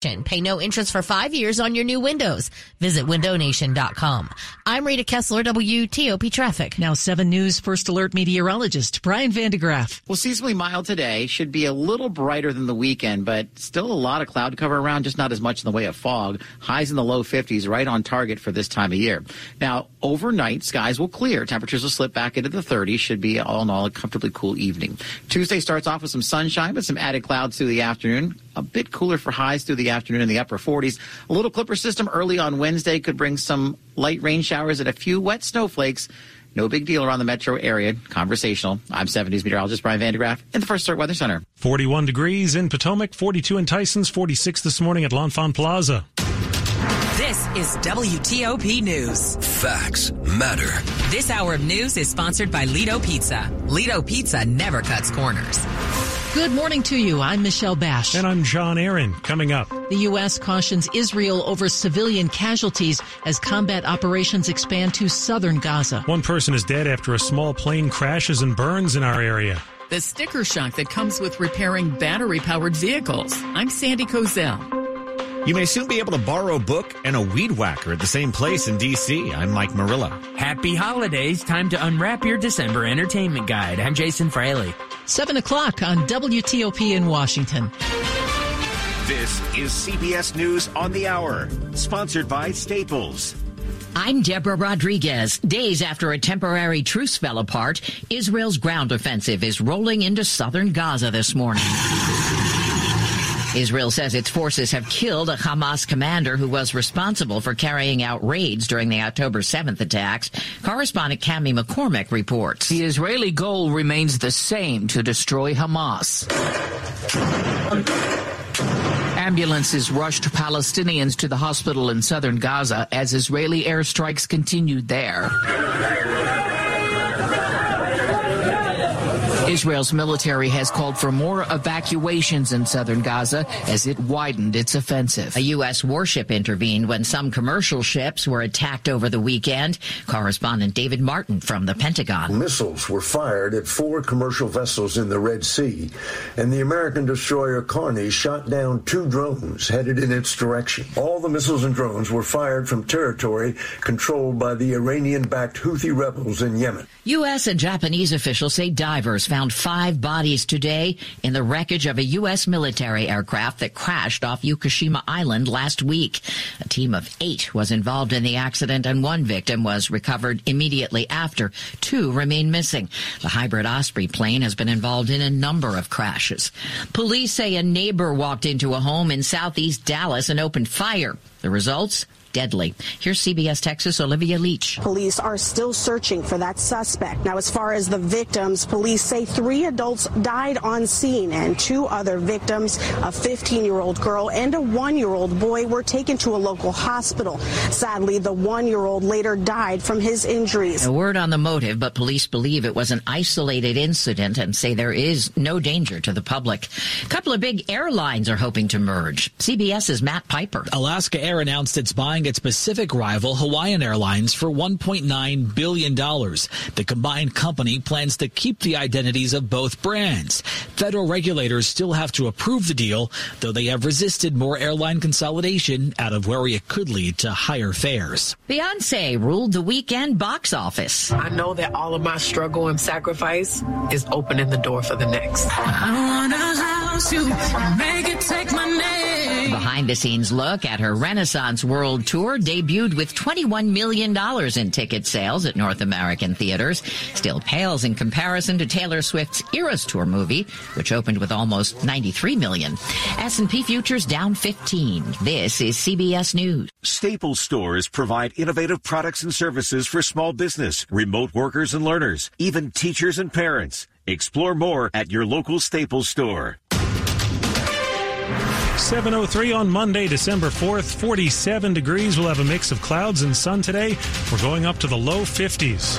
Pay no interest for five years on your new windows. Visit windownation.com. I'm Rita Kessler, WTOP Traffic. Now 7 News First Alert meteorologist Brian van de Graaff. Well, seasonally mild today should be a little brighter than the weekend, but still a lot of cloud cover around, just not as much in the way of fog. Highs in the low 50s, right on target for this time of year. Now, overnight, skies will clear. Temperatures will slip back into the 30s. Should be all in all a comfortably cool evening. Tuesday starts off with some sunshine, but some added clouds through the afternoon. A bit cooler for highs through the afternoon in the upper 40s. A little clipper system early on Wednesday could bring some light rain showers and a few wet snowflakes. No big deal around the metro area. Conversational. I'm 70s meteorologist Brian van de Graaff in the First Alert Weather Center. 41 degrees in Potomac, 42 in Tysons, 46 this morning at L'Enfant Plaza. This is WTOP News. Facts matter. This hour of news is sponsored by Lido Pizza. Lido Pizza never cuts corners. Good morning to you. I'm Michelle Bash. And I'm John Aaron. Coming up. The U.S. cautions Israel over civilian casualties as combat operations expand to southern Gaza. One person is dead after a small plane crashes and burns in our area. The sticker shock that comes with repairing battery powered vehicles. I'm Sandy Kozel. You may soon be able to borrow a book and a weed whacker at the same place in D.C. I'm Mike Murillo. Happy holidays. Time to unwrap your December entertainment guide. I'm Jason Fraley. 7 o'clock on WTOP in Washington. This is CBS News on the Hour, sponsored by Staples. I'm Deborah Rodriguez. Days after a temporary truce fell apart, Israel's ground offensive is rolling into southern Gaza this morning. Israel says its forces have killed a Hamas commander who was responsible for carrying out raids during the October 7th attacks. Correspondent Cami McCormick reports. The Israeli goal remains the same to destroy Hamas. Ambulances rushed Palestinians to the hospital in southern Gaza as Israeli airstrikes continued there. Israel's military has called for more evacuations in southern Gaza as it widened its offensive. A U.S. warship intervened when some commercial ships were attacked over the weekend. Correspondent David Martin from the Pentagon. Missiles were fired at four commercial vessels in the Red Sea, and the American destroyer Carney shot down two drones headed in its direction. All the missiles and drones were fired from territory controlled by the Iranian backed Houthi rebels in Yemen. U.S. and Japanese officials say divers found five bodies today in the wreckage of a U.S. military aircraft that crashed off Yakushima Island last week. A team of eight was involved in the accident and one victim was recovered immediately after. Two remain missing. The hybrid Osprey plane has been involved in a number of crashes. Police say a neighbor walked into a home in southeast Dallas and opened fire. The results? Deadly. Here's CBS Texas Olivia Leach. Police are still searching for that suspect. Now, as far as the victims, police say three adults died on scene and two other victims, a 15 year old girl and a one year old boy, were taken to a local hospital. Sadly, the one year old later died from his injuries. A word on the motive, but police believe it was an isolated incident and say there is no danger to the public. A couple of big airlines are hoping to merge. CBS's Matt Piper. Alaska Air announced it's buying its Pacific rival Hawaiian Airlines for $1.9 billion. The combined company plans to keep the identities of both brands. Federal regulators still have to approve the deal, though they have resisted more airline consolidation out of worry it could lead to higher fares. Beyonce ruled the weekend box office. I know that all of my struggle and sacrifice is opening the door for the next. Behind the scenes look at her Renaissance World Tour debuted with $21 million in ticket sales at North American theaters. Still pales in comparison to Taylor Swift's Eras Tour movie, which opened with almost 93 million. S&P futures down 15. This is CBS News. Staples stores provide innovative products and services for small business, remote workers and learners, even teachers and parents. Explore more at your local Staples store. 703 on Monday, December 4th, 47 degrees. We'll have a mix of clouds and sun today. We're going up to the low 50s.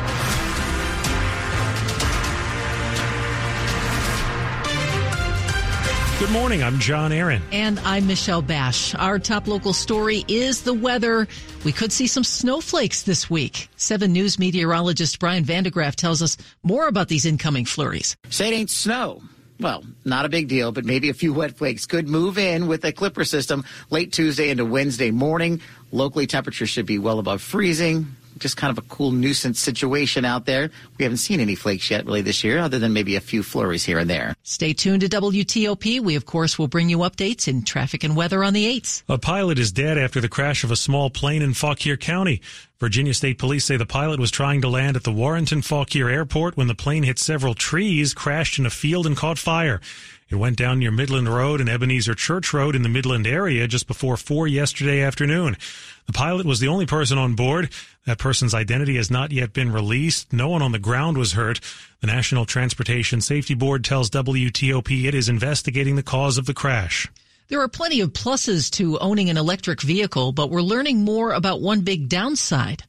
Good morning. I'm John Aaron. And I'm Michelle Bash. Our top local story is the weather. We could see some snowflakes this week. Seven News meteorologist Brian van de Graaff tells us more about these incoming flurries. Say it ain't snow. Well, not a big deal, but maybe a few wet flakes could move in with a clipper system late Tuesday into Wednesday morning. Locally, temperatures should be well above freezing just kind of a cool nuisance situation out there. We haven't seen any flakes yet really this year, other than maybe a few flurries here and there. Stay tuned to WTOP. We, of course, will bring you updates in traffic and weather on the 8s. A pilot is dead after the crash of a small plane in Fauquier County. Virginia State Police say the pilot was trying to land at the Warrenton Fauquier Airport when the plane hit several trees, crashed in a field, and caught fire. It went down near Midland Road and Ebenezer Church Road in the Midland area just before 4 yesterday afternoon. The pilot was the only person on board. That person's identity has not yet been released. No one on the ground was hurt. The National Transportation Safety Board tells WTOP it is investigating the cause of the crash. There are plenty of pluses to owning an electric vehicle, but we're learning more about one big downside.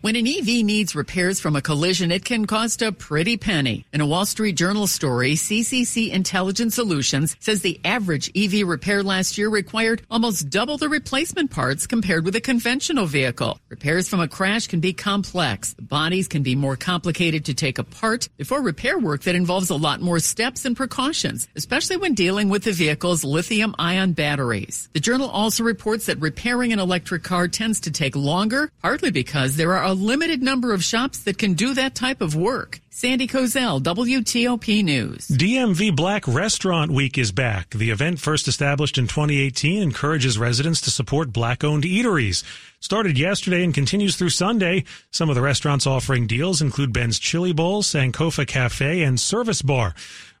When an EV needs repairs from a collision, it can cost a pretty penny. In a Wall Street Journal story, CCC Intelligent Solutions says the average EV repair last year required almost double the replacement parts compared with a conventional vehicle. Repairs from a crash can be complex. The bodies can be more complicated to take apart before repair work that involves a lot more steps and precautions, especially when dealing with the vehicle's lithium ion batteries. The journal also reports that repairing an electric car tends to take longer, partly because there are a limited number of shops that can do that type of work. Sandy Kozel, WTOP News. DMV Black Restaurant Week is back. The event, first established in 2018, encourages residents to support black owned eateries. Started yesterday and continues through Sunday. Some of the restaurants offering deals include Ben's Chili Bowl, Sankofa Cafe, and Service Bar.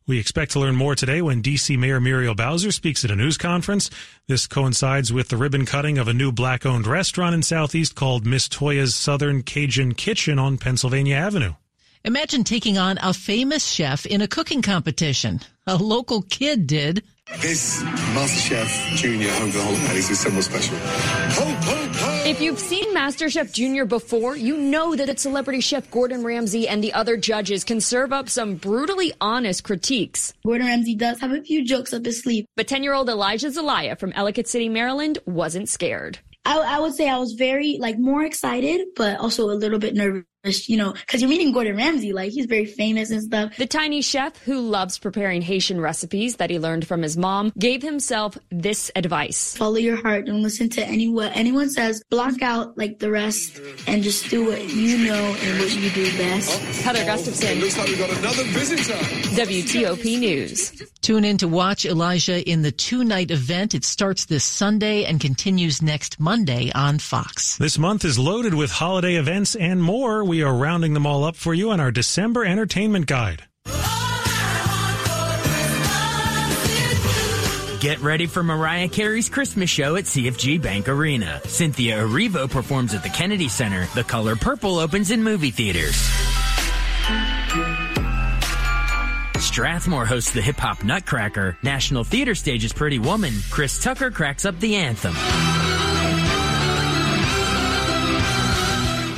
We expect to learn more today when D.C. Mayor Muriel Bowser speaks at a news conference. This coincides with the ribbon cutting of a new black owned restaurant in Southeast called Miss Toya's Southern Cajun Kitchen on Pennsylvania Avenue. Imagine taking on a famous chef in a cooking competition. A local kid did. This MasterChef Junior over the holidays is somewhat special. Ho, ho, ho. If you've seen MasterChef Junior before, you know that it's celebrity chef Gordon Ramsay and the other judges can serve up some brutally honest critiques. Gordon Ramsay does have a few jokes up his sleeve. But 10 year old Elijah Zelaya from Ellicott City, Maryland wasn't scared. I, I would say I was very, like, more excited, but also a little bit nervous you know, because you're meeting Gordon Ramsay, like he's very famous and stuff. The tiny chef who loves preparing Haitian recipes that he learned from his mom gave himself this advice: Follow your heart. Don't listen to any what anyone says. Block out like the rest and just do what you know and what you do best. Heather Gustafson. Looks like we got another visitor. WTOP News. Tune in to watch Elijah in the two night event. It starts this Sunday and continues next Monday on Fox. This month is loaded with holiday events and more. We are rounding them all up for you on our December entertainment guide. Get ready for Mariah Carey's Christmas show at CFG Bank Arena. Cynthia Erivo performs at the Kennedy Center. The Color Purple opens in movie theaters. Strathmore hosts the hip hop Nutcracker. National Theater stages Pretty Woman. Chris Tucker cracks up the anthem.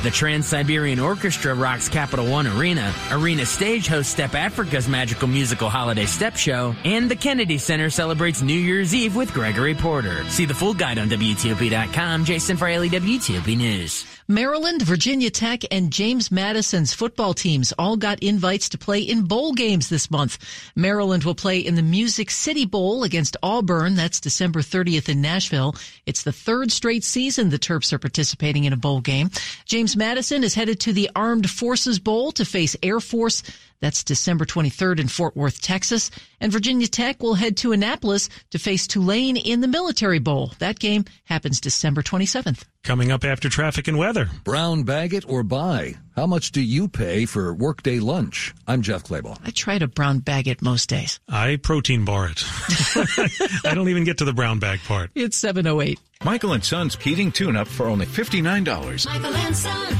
The Trans-Siberian Orchestra rocks Capital One Arena. Arena Stage hosts Step Africa's magical musical holiday step show. And the Kennedy Center celebrates New Year's Eve with Gregory Porter. See the full guide on WTOP.com. Jason Fraley, WTOP News. Maryland, Virginia Tech, and James Madison's football teams all got invites to play in bowl games this month. Maryland will play in the Music City Bowl against Auburn. That's December 30th in Nashville. It's the third straight season the Terps are participating in a bowl game. James Madison is headed to the Armed Forces Bowl to face Air Force. That's December 23rd in Fort Worth, Texas. And Virginia Tech will head to Annapolis to face Tulane in the Military Bowl. That game happens December 27th. Coming up after traffic and weather. Brown bag it or buy. How much do you pay for workday lunch? I'm Jeff Clabaugh. I try to brown bag it most days. I protein bar it. I don't even get to the brown bag part. It's 708. Michael and Son's heating tune up for only $59. Michael and Son.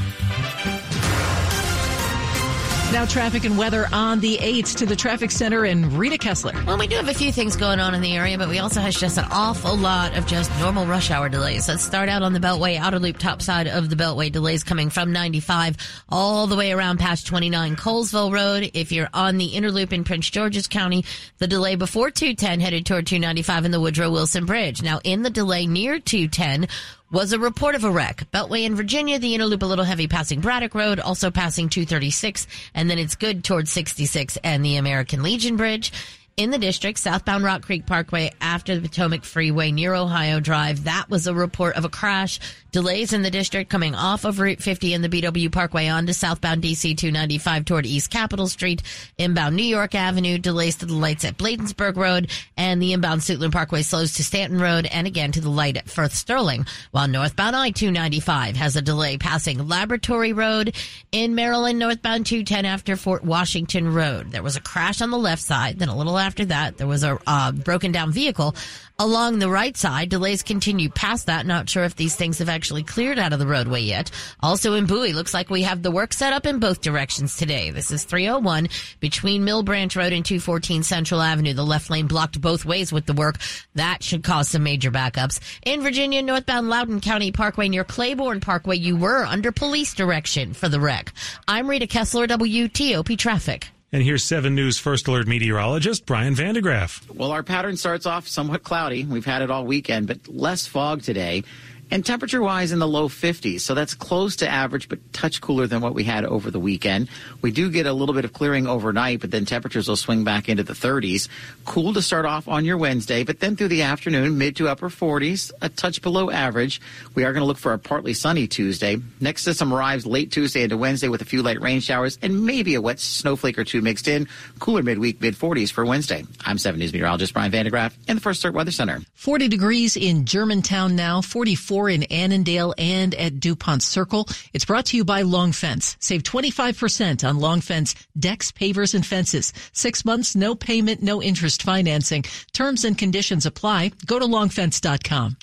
Now, traffic and weather on the 8th to the traffic center and Rita Kessler. Well, we do have a few things going on in the area, but we also have just an awful lot of just normal rush hour delays. Let's start out on the Beltway outer loop top side of the Beltway delays coming from 95 all the way around past 29 Colesville Road. If you're on the inner loop in Prince George's County, the delay before 210 headed toward 295 in the Woodrow Wilson Bridge. Now, in the delay near 210, was a report of a wreck. Beltway in Virginia, the inner loop a little heavy passing Braddock Road, also passing 236, and then it's good towards 66 and the American Legion Bridge. In the district, southbound Rock Creek Parkway after the Potomac Freeway near Ohio Drive, that was a report of a crash. Delays in the district coming off of Route 50 and the BW Parkway onto southbound DC 295 toward East Capitol Street. Inbound New York Avenue, delays to the lights at Bladensburg Road, and the inbound Suitland Parkway slows to Stanton Road and again to the light at Firth Sterling. While northbound I 295 has a delay passing Laboratory Road. In Maryland, northbound 210 after Fort Washington Road. There was a crash on the left side, then a little after that, there was a uh, broken down vehicle along the right side. Delays continue past that. Not sure if these things have actually cleared out of the roadway yet. Also in Bowie, looks like we have the work set up in both directions today. This is 301 between Mill Branch Road and 214 Central Avenue. The left lane blocked both ways with the work. That should cause some major backups. In Virginia, northbound Loudoun County Parkway near Claiborne Parkway, you were under police direction for the wreck. I'm Rita Kessler, WTOP Traffic. And here's 7 News First Alert meteorologist Brian van de Graaff. Well, our pattern starts off somewhat cloudy. We've had it all weekend, but less fog today. And temperature wise in the low 50s. So that's close to average, but touch cooler than what we had over the weekend. We do get a little bit of clearing overnight, but then temperatures will swing back into the 30s. Cool to start off on your Wednesday, but then through the afternoon, mid to upper 40s, a touch below average. We are going to look for a partly sunny Tuesday. Next system arrives late Tuesday into Wednesday with a few light rain showers and maybe a wet snowflake or two mixed in. Cooler midweek, mid 40s for Wednesday. I'm 7 News meteorologist Brian van de Graaff in the First Alert Weather Center. 40 degrees in Germantown now, 44 in Annandale and at DuPont Circle. It's brought to you by Long Fence. Save 25% on Long Fence decks, pavers, and fences. Six months, no payment, no interest financing. Terms and conditions apply. Go to longfence.com.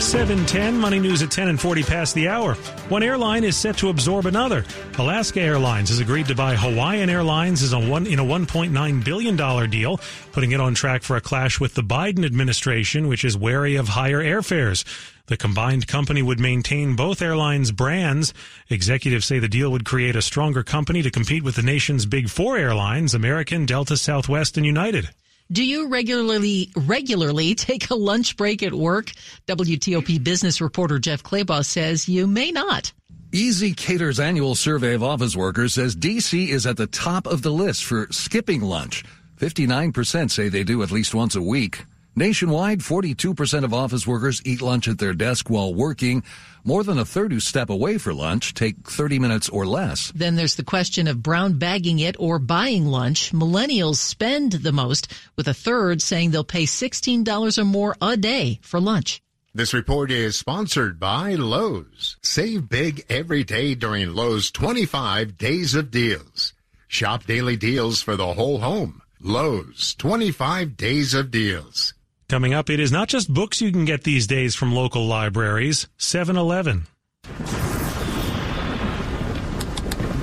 710 Money News at 10 and 40 past the hour. One airline is set to absorb another. Alaska Airlines has agreed to buy Hawaiian Airlines as a one, in a $1.9 billion deal, putting it on track for a clash with the Biden administration, which is wary of higher airfares. The combined company would maintain both airlines' brands. Executives say the deal would create a stronger company to compete with the nation's big four airlines, American, Delta, Southwest, and United. Do you regularly regularly take a lunch break at work? WTOP business reporter Jeff Clabaugh says you may not. ezCater's annual survey of office workers says DC is at the top of the list for skipping lunch. 59% say they do at least once a week. Nationwide, 42% of office workers eat lunch at their desk while working. More than a third who step away for lunch take 30 minutes or less. Then there's the question of brown bagging it or buying lunch. Millennials spend the most, with a third saying they'll pay $16 or more a day for lunch. This report is sponsored by Lowe's. Save big every day during Lowe's 25 days of deals. Shop daily deals for the whole home. Lowe's 25 days of deals. Coming up, it is not just books you can get these days from local libraries. 7 Eleven.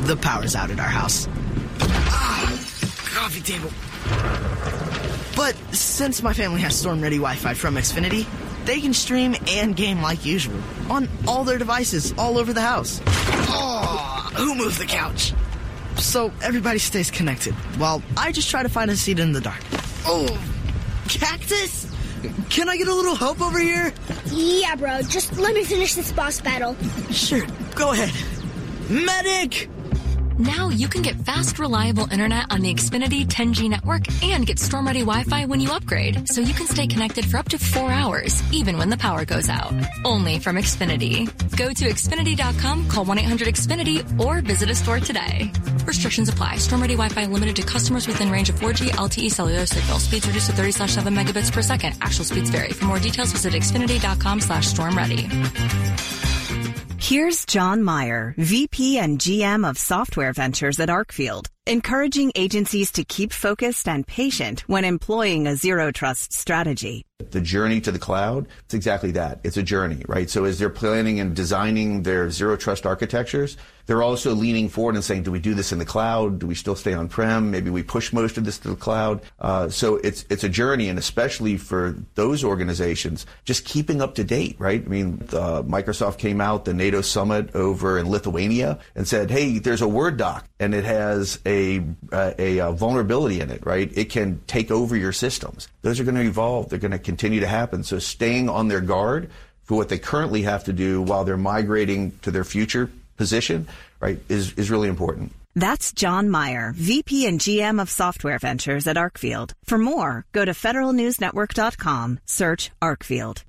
The power's out at our house. Ah, coffee table. But since my family has storm ready Wi Fi from Xfinity, they can stream and game like usual on all their devices all over the house. Oh, who moved the couch? So everybody stays connected while I just try to find a seat in the dark. Oh, cactus? Can I get a little help over here? Yeah, bro. Just let me finish this boss battle. Sure, go ahead. Medic! Now you can get fast, reliable internet on the Xfinity 10G network and get storm ready Wi Fi when you upgrade, so you can stay connected for up to four hours, even when the power goes out. Only from Xfinity. Go to Xfinity.com, call 1 800 Xfinity, or visit a store today. Restrictions apply. Storm ready Wi Fi limited to customers within range of 4G LTE cellular signal. Speeds reduced to 30 7 megabits per second. Actual speeds vary. For more details, visit Xfinity.com slash storm ready. Here's John Meyer, VP and GM of Software Ventures at Arcfield, encouraging agencies to keep focused and patient when employing a zero trust strategy. The journey to the cloud, it's exactly that. It's a journey, right? So as they're planning and designing their zero trust architectures, they're also leaning forward and saying, do we do this in the cloud? Do we still stay on-prem? Maybe we push most of this to the cloud. Uh, so it's it's a journey, and especially for those organizations, just keeping up to date, right? I mean, uh, Microsoft came out the NATO summit over in Lithuania and said, hey, there's a Word doc, and it has a, a, a vulnerability in it, right? It can take over your systems. Those are going to evolve. They're going to continue to happen. So staying on their guard for what they currently have to do while they're migrating to their future position, right, is, is really important. That's John Meyer, VP and GM of Software Ventures at Arcfield. For more, go to federalnewsnetwork.com, search Arcfield.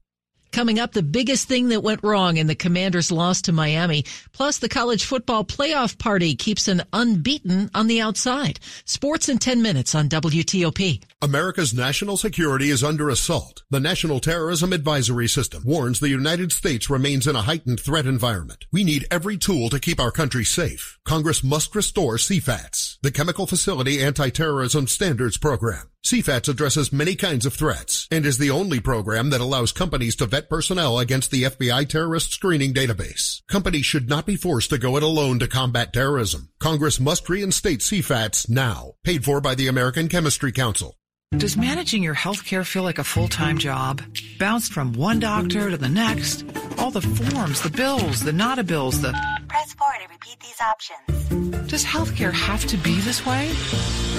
Coming up, the biggest thing that went wrong in the Commanders' loss to Miami, plus the college football playoff party keeps an unbeaten on the outside. Sports in 10 minutes on WTOP. America's national security is under assault. The National Terrorism Advisory System warns the United States remains in a heightened threat environment. We need every tool to keep our country safe. Congress must restore CFATS, the Chemical Facility Anti-Terrorism Standards Program. CFATS addresses many kinds of threats and is the only program that allows companies to vet personnel against the FBI terrorist screening database. Companies should not be forced to go it alone to combat terrorism. Congress must reinstate CFATS now. Paid for by the American Chemistry Council. Does managing your healthcare feel like a full-time job? Bounced from one doctor to the next? All the forms, the bills, the nada bills, the... Press 4 to repeat these options. Does healthcare have to be this way?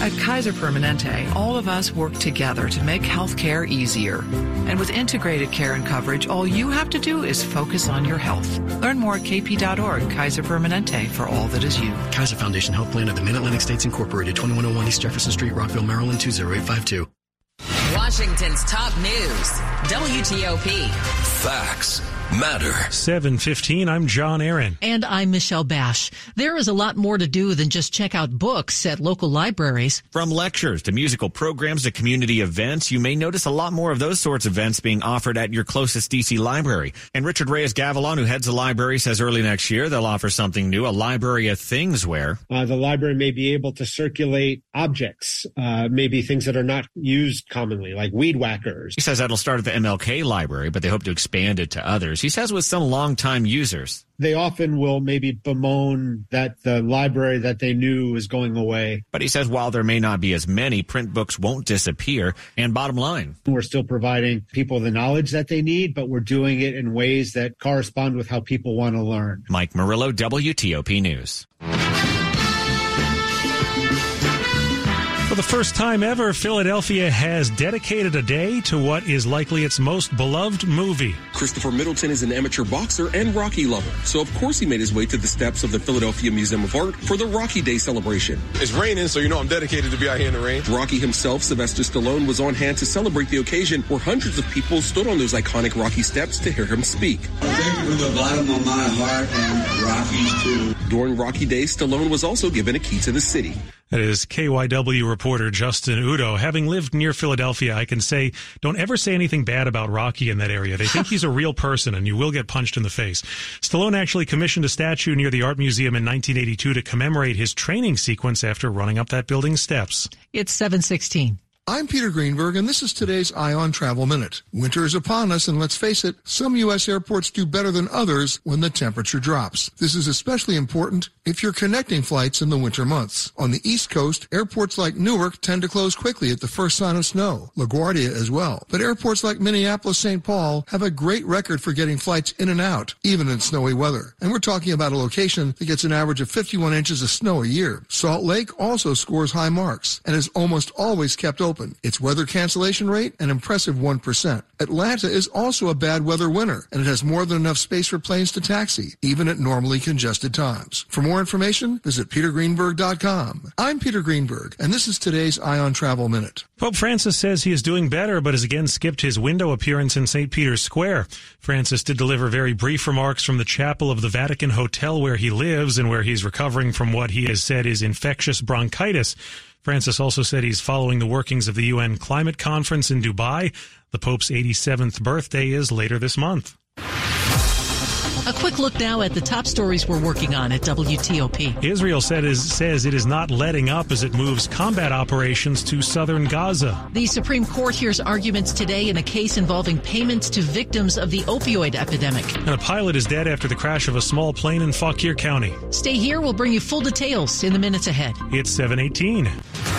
At Kaiser Permanente, all of us work together to make healthcare easier. And with integrated care and coverage, all you have to do is focus on your health. Learn more at kp.org, Kaiser Permanente, for all that is you. Kaiser Foundation Health Plan of the Mid-Atlantic States Incorporated, 2101 East Jefferson Street, Rockville, Maryland, 20852. Washington's top news, WTOP. Facts matter. 715, I'm John Aaron. And I'm Michelle Bash. There is a lot more to do than just check out books at local libraries. From lectures to musical programs to community events, you may notice a lot more of those sorts of events being offered at your closest DC library. And Richard Reyes Gavilan, who heads the library, says early next year they'll offer something new, a library of things where uh, the library may be able to circulate objects, uh, maybe things that are not used commonly, like weed whackers. He says that'll start at the MLK library, but they hope to expand it to others. He says with some longtime users. They often will maybe bemoan that the library that they knew is going away. But he says while there may not be as many, print books won't disappear. And bottom line, we're still providing people the knowledge that they need, but we're doing it in ways that correspond with how people want to learn. Mike Murillo, WTOP News. For the first time ever, Philadelphia has dedicated a day to what is likely its most beloved movie. Christopher Middleton is an amateur boxer and Rocky lover, so of course he made his way to the steps of the Philadelphia Museum of Art for the Rocky Day celebration. It's raining, so you know I'm dedicated to be out here in the rain. Rocky himself, Sylvester Stallone, was on hand to celebrate the occasion where hundreds of people stood on those iconic Rocky steps to hear him speak. Thank you from the bottom of my heart and Rocky's too. During Rocky Day, Stallone was also given a key to the city. That is KYW reporter Justin Udo. Having lived near Philadelphia, I can say don't ever say anything bad about Rocky in that area. They think he's a real person and you will get punched in the face. Stallone actually commissioned a statue near the Art Museum in 1982 to commemorate his training sequence after running up that building's steps. It's 716. I'm Peter Greenberg, and this is today's Eye on Travel Minute. Winter is upon us, and let's face it, some U.S. airports do better than others when the temperature drops. This is especially important if you're connecting flights in the winter months. On the East Coast, airports like Newark tend to close quickly at the first sign of snow, LaGuardia as well. But airports like Minneapolis St. Paul have a great record for getting flights in and out, even in snowy weather. And we're talking about a location that gets an average of 51 inches of snow a year. Salt Lake also scores high marks and is almost always kept open open. Its weather cancellation rate, an impressive 1%. Atlanta is also a bad weather winner, and it has more than enough space for planes to taxi, even at normally congested times. For more information, visit petergreenberg.com. I'm Peter Greenberg, and this is today's Eye on Travel Minute. Pope Francis says he is doing better, but has again skipped his window appearance in St. Peter's Square. Francis did deliver very brief remarks from the chapel of the Vatican Hotel where he lives and where he's recovering from what he has said is infectious bronchitis. Francis also said he's following the workings of the UN climate conference in Dubai. The Pope's 87th birthday is later this month. A quick look now at the top stories we're working on at WTOP. Israel said is, says it is not letting up as it moves combat operations to southern Gaza. The Supreme Court hears arguments today in a case involving payments to victims of the opioid epidemic. And a pilot is dead after the crash of a small plane in Fauquier County. Stay here. We'll bring you full details in the minutes ahead. It's 718.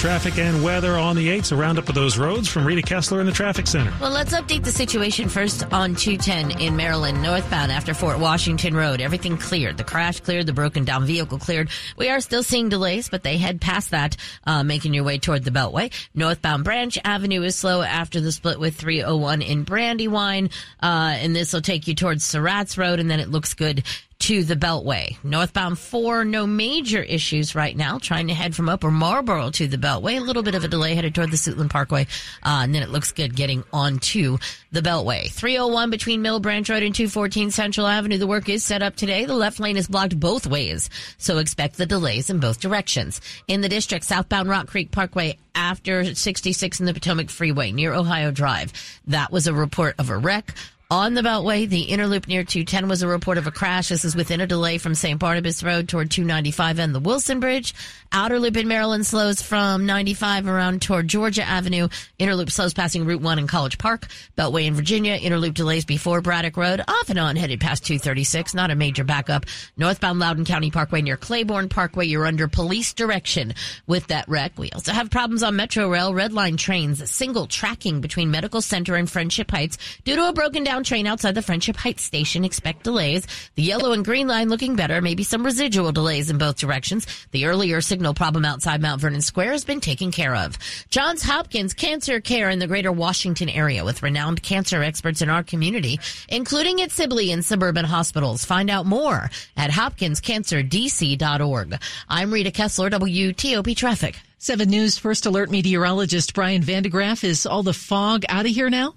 Traffic and weather on the 8s. A roundup of those roads from Rita Kessler in the Traffic Center. Well, let's update the situation first on 210 in Maryland, northbound after Fort Washington Road. Everything cleared. The crash cleared. The broken down vehicle cleared. We are still seeing delays, but they head past that, uh, making your way toward the Beltway. Northbound Branch Avenue is slow after the split with 301 in Brandywine. Uh, and this will take you towards Surratt's Road, and then it looks good to the Beltway. Northbound 4, no major issues right now. Trying to head from Upper Marlboro to the Beltway. A little bit of a delay headed toward the Suitland Parkway. Uh, and then it looks good getting onto the Beltway. 301 between Mill Branch Road and 214 Central Avenue. The work is set up today. The left lane is blocked both ways. So expect the delays in both directions. In the district, southbound Rock Creek Parkway after 66 in the Potomac Freeway near Ohio Drive. That was a report of a wreck. On the Beltway, the inner loop near 210 was a report of a crash. This is within a delay from St. Barnabas Road toward 295 and the Wilson Bridge. Outer loop in Maryland slows from 95 around toward Georgia Avenue. Inner loop slows passing Route 1 in College Park. Beltway in Virginia, inner loop delays before Braddock Road. Off and on headed past 236. Not a major backup. Northbound Loudoun County Parkway near Claiborne Parkway. You're under police direction with that wreck. We also have problems on Metro Rail. Red line trains, single tracking between Medical Center and Friendship Heights due to a broken down train outside the Friendship Heights station. Expect delays. The yellow and green line looking better. Maybe some residual delays in both directions. The earlier signal problem outside Mount Vernon Square has been taken care of. Johns Hopkins Cancer Care in the greater Washington area with renowned cancer experts in our community, including at Sibley and suburban hospitals. Find out more at hopkinscancerdc.org. I'm Rita Kessler, WTOP Traffic. 7 News First Alert meteorologist Brian van de Graaff. Is all the fog out of here now?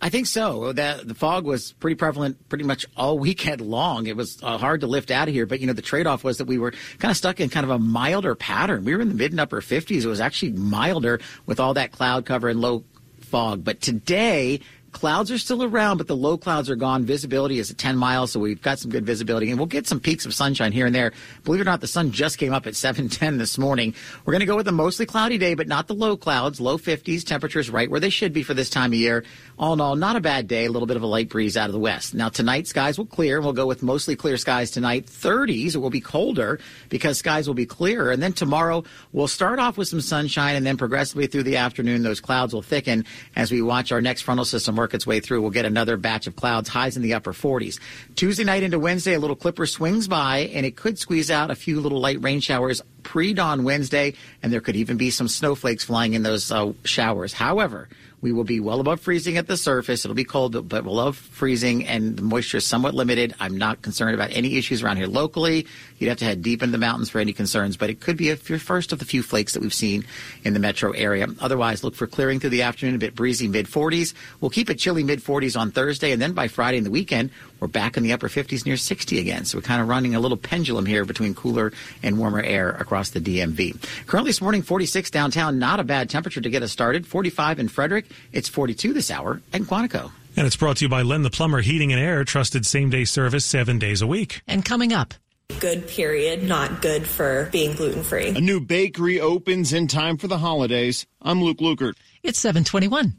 I think so. That the fog was pretty prevalent pretty much all weekend long. It was uh, hard to lift out of here, but you know the trade-off was that we were kind of stuck in kind of a milder pattern. We were in the mid and upper 50s. It was actually milder with all that cloud cover and low fog. But today Clouds are still around, but the low clouds are gone. Visibility is at 10 miles, so we've got some good visibility, and we'll get some peaks of sunshine here and there. Believe it or not, the sun just came up at 7:10 this morning. We're going to go with a mostly cloudy day, but not the low clouds. Low 50s, temperatures right where they should be for this time of year. All in all, not a bad day. A little bit of a light breeze out of the west. Now tonight, skies will clear. We'll go with mostly clear skies tonight. 30s. It will be colder because skies will be clearer, and then tomorrow we'll start off with some sunshine, and then progressively through the afternoon, those clouds will thicken as we watch our next frontal system work its way through. We'll get another batch of clouds, highs in the upper 40s. Tuesday night into Wednesday, a little clipper swings by, and it could squeeze out a few little light rain showers pre dawn Wednesday, and there could even be some snowflakes flying in those uh, showers. However, we will be well above freezing at the surface. It'll be cold, but below freezing, and the moisture is somewhat limited. I'm not concerned about any issues around here locally. You'd have to head deep into the mountains for any concerns, but it could be a first of the few flakes that we've seen in the metro area. Otherwise, look for clearing through the afternoon, a bit breezy mid 40s. We'll keep it chilly mid 40s on Thursday, and then by Friday and the weekend, we're back in the upper 50s near 60 again. So we're kind of running a little pendulum here between cooler and warmer air across the DMV. Currently this morning, 46 downtown, not a bad temperature to get us started. 45 in Frederick. It's 42 this hour at Quantico. And it's brought to you by Len the Plumber Heating and Air, trusted same day service seven days a week. And coming up. Good period, not good for being gluten free. A new bakery opens in time for the holidays. I'm Luke Lukert. It's 721.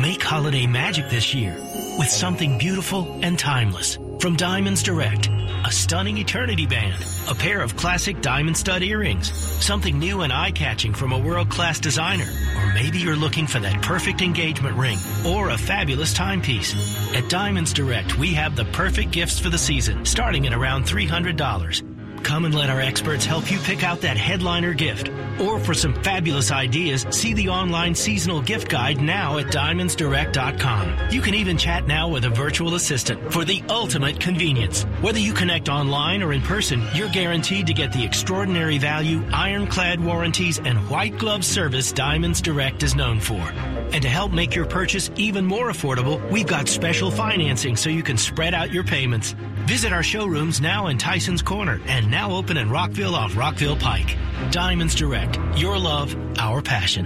Make holiday magic this year with something beautiful and timeless. From Diamonds Direct, a stunning eternity band, a pair of classic diamond stud earrings, something new and eye-catching from a world-class designer, or maybe you're looking for that perfect engagement ring or a fabulous timepiece. At Diamonds Direct, we have the perfect gifts for the season, starting at around $300. Come and let our experts help you pick out that headliner gift. Or for some fabulous ideas, see the online seasonal gift guide now at diamondsdirect.com. You can even chat now with a virtual assistant for the ultimate convenience. Whether you connect online or in person, you're guaranteed to get the extraordinary value, ironclad warranties, and white glove service Diamonds Direct is known for. And to help make your purchase even more affordable, we've got special financing so you can spread out your payments. Visit our showrooms now in Tyson's Corner and now open in Rockville off Rockville Pike. Diamonds Direct. Your love, our passion.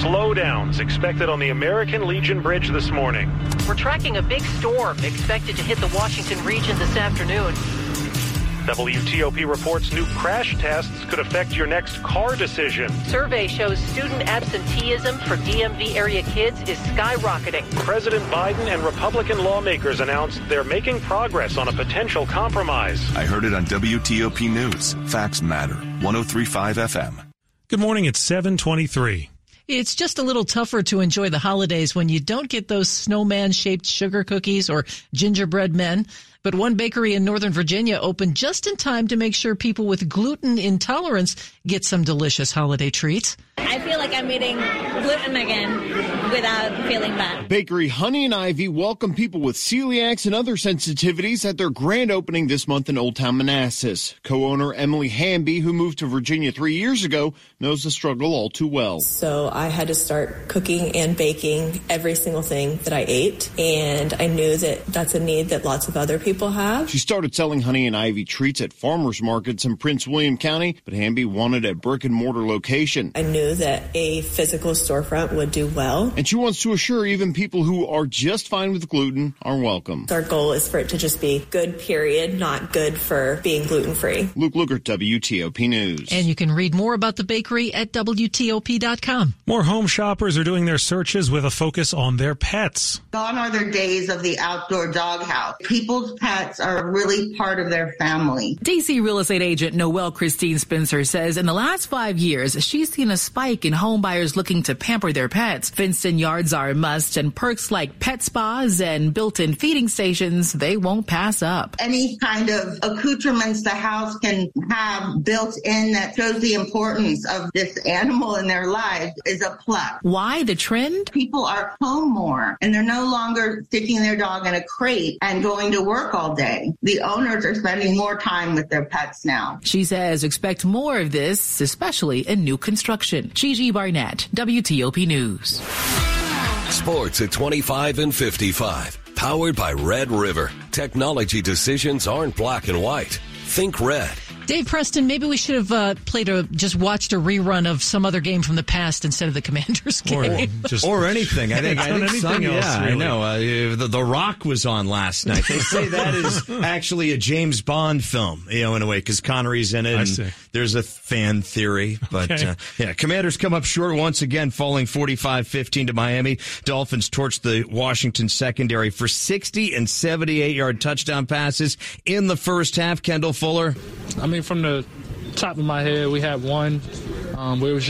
Slowdowns expected on the American Legion Bridge this morning. We're tracking a big storm expected to hit the Washington region this afternoon. WTOP reports new crash tests could affect your next car decision. Survey shows student absenteeism for DMV area kids is skyrocketing. President Biden and Republican lawmakers announced they're making progress on a potential compromise. I heard it on WTOP News. Facts matter. 1035 FM. Good morning. It's 723. It's just a little tougher to enjoy the holidays when you don't get those snowman shaped sugar cookies or gingerbread men. But one bakery in Northern Virginia opened just in time to make sure people with gluten intolerance get some delicious holiday treats. I feel like I'm eating gluten again without feeling bad. Bakery Honey and Ivy welcome people with celiacs and other sensitivities at their grand opening this month in Old Town Manassas. Co-owner Emily Hamby, who moved to Virginia three years ago, knows the struggle all too well. So I had to start cooking and baking every single thing that I ate. And I knew that that's a need that lots of other people have. She started selling Honey and Ivy treats at farmers markets in Prince William County, but Hamby wanted a brick and mortar location. I knew that a physical storefront would do well. And she wants to assure even people who are just fine with gluten are welcome. Our goal is for it to just be good, period, not good for being gluten free. Luke Lukert, WTOP News. And you can read more about the bakery at WTOP.com. More home shoppers are doing their searches with a focus on their pets. Gone are the days of the outdoor doghouse. People's pets are really part of their family. DC real estate agent Noel Christine Spencer says in the last five years, she's seen a spike in homebuyers looking to pamper their pets. Fenced in yards are a must, and perks like pet spas and built in feeding stations, they won't pass up. Any kind of accoutrements the house can have built in that shows the importance of this animal in their lives is a plus. Why the trend? People are home more and they're no longer sticking their dog in a crate and going to work all day. The owners are spending more time with their pets now. She says expect more of this, especially in new construction. Gigi Barnett, WTOP News. Sports at 25 and 55. Powered by Red River. Technology decisions aren't black and white. Think red. Dave Preston, maybe we should have uh, played a just watched a rerun of some other game from the past instead of the Commanders game, or, just, or anything. I think. I think some, else, yeah, really. I know. Uh, the, the Rock was on last night. They say that is actually a James Bond film, you know, in a way, because Connery's in it. I see. There's a fan theory, but okay. uh, yeah, Commanders come up short once again, falling 45-15 to Miami. Dolphins torched the Washington secondary for 60 and 78 yard touchdown passes in the first half. Kendall Fuller. I mean, from the top of my head, we had one um, where it was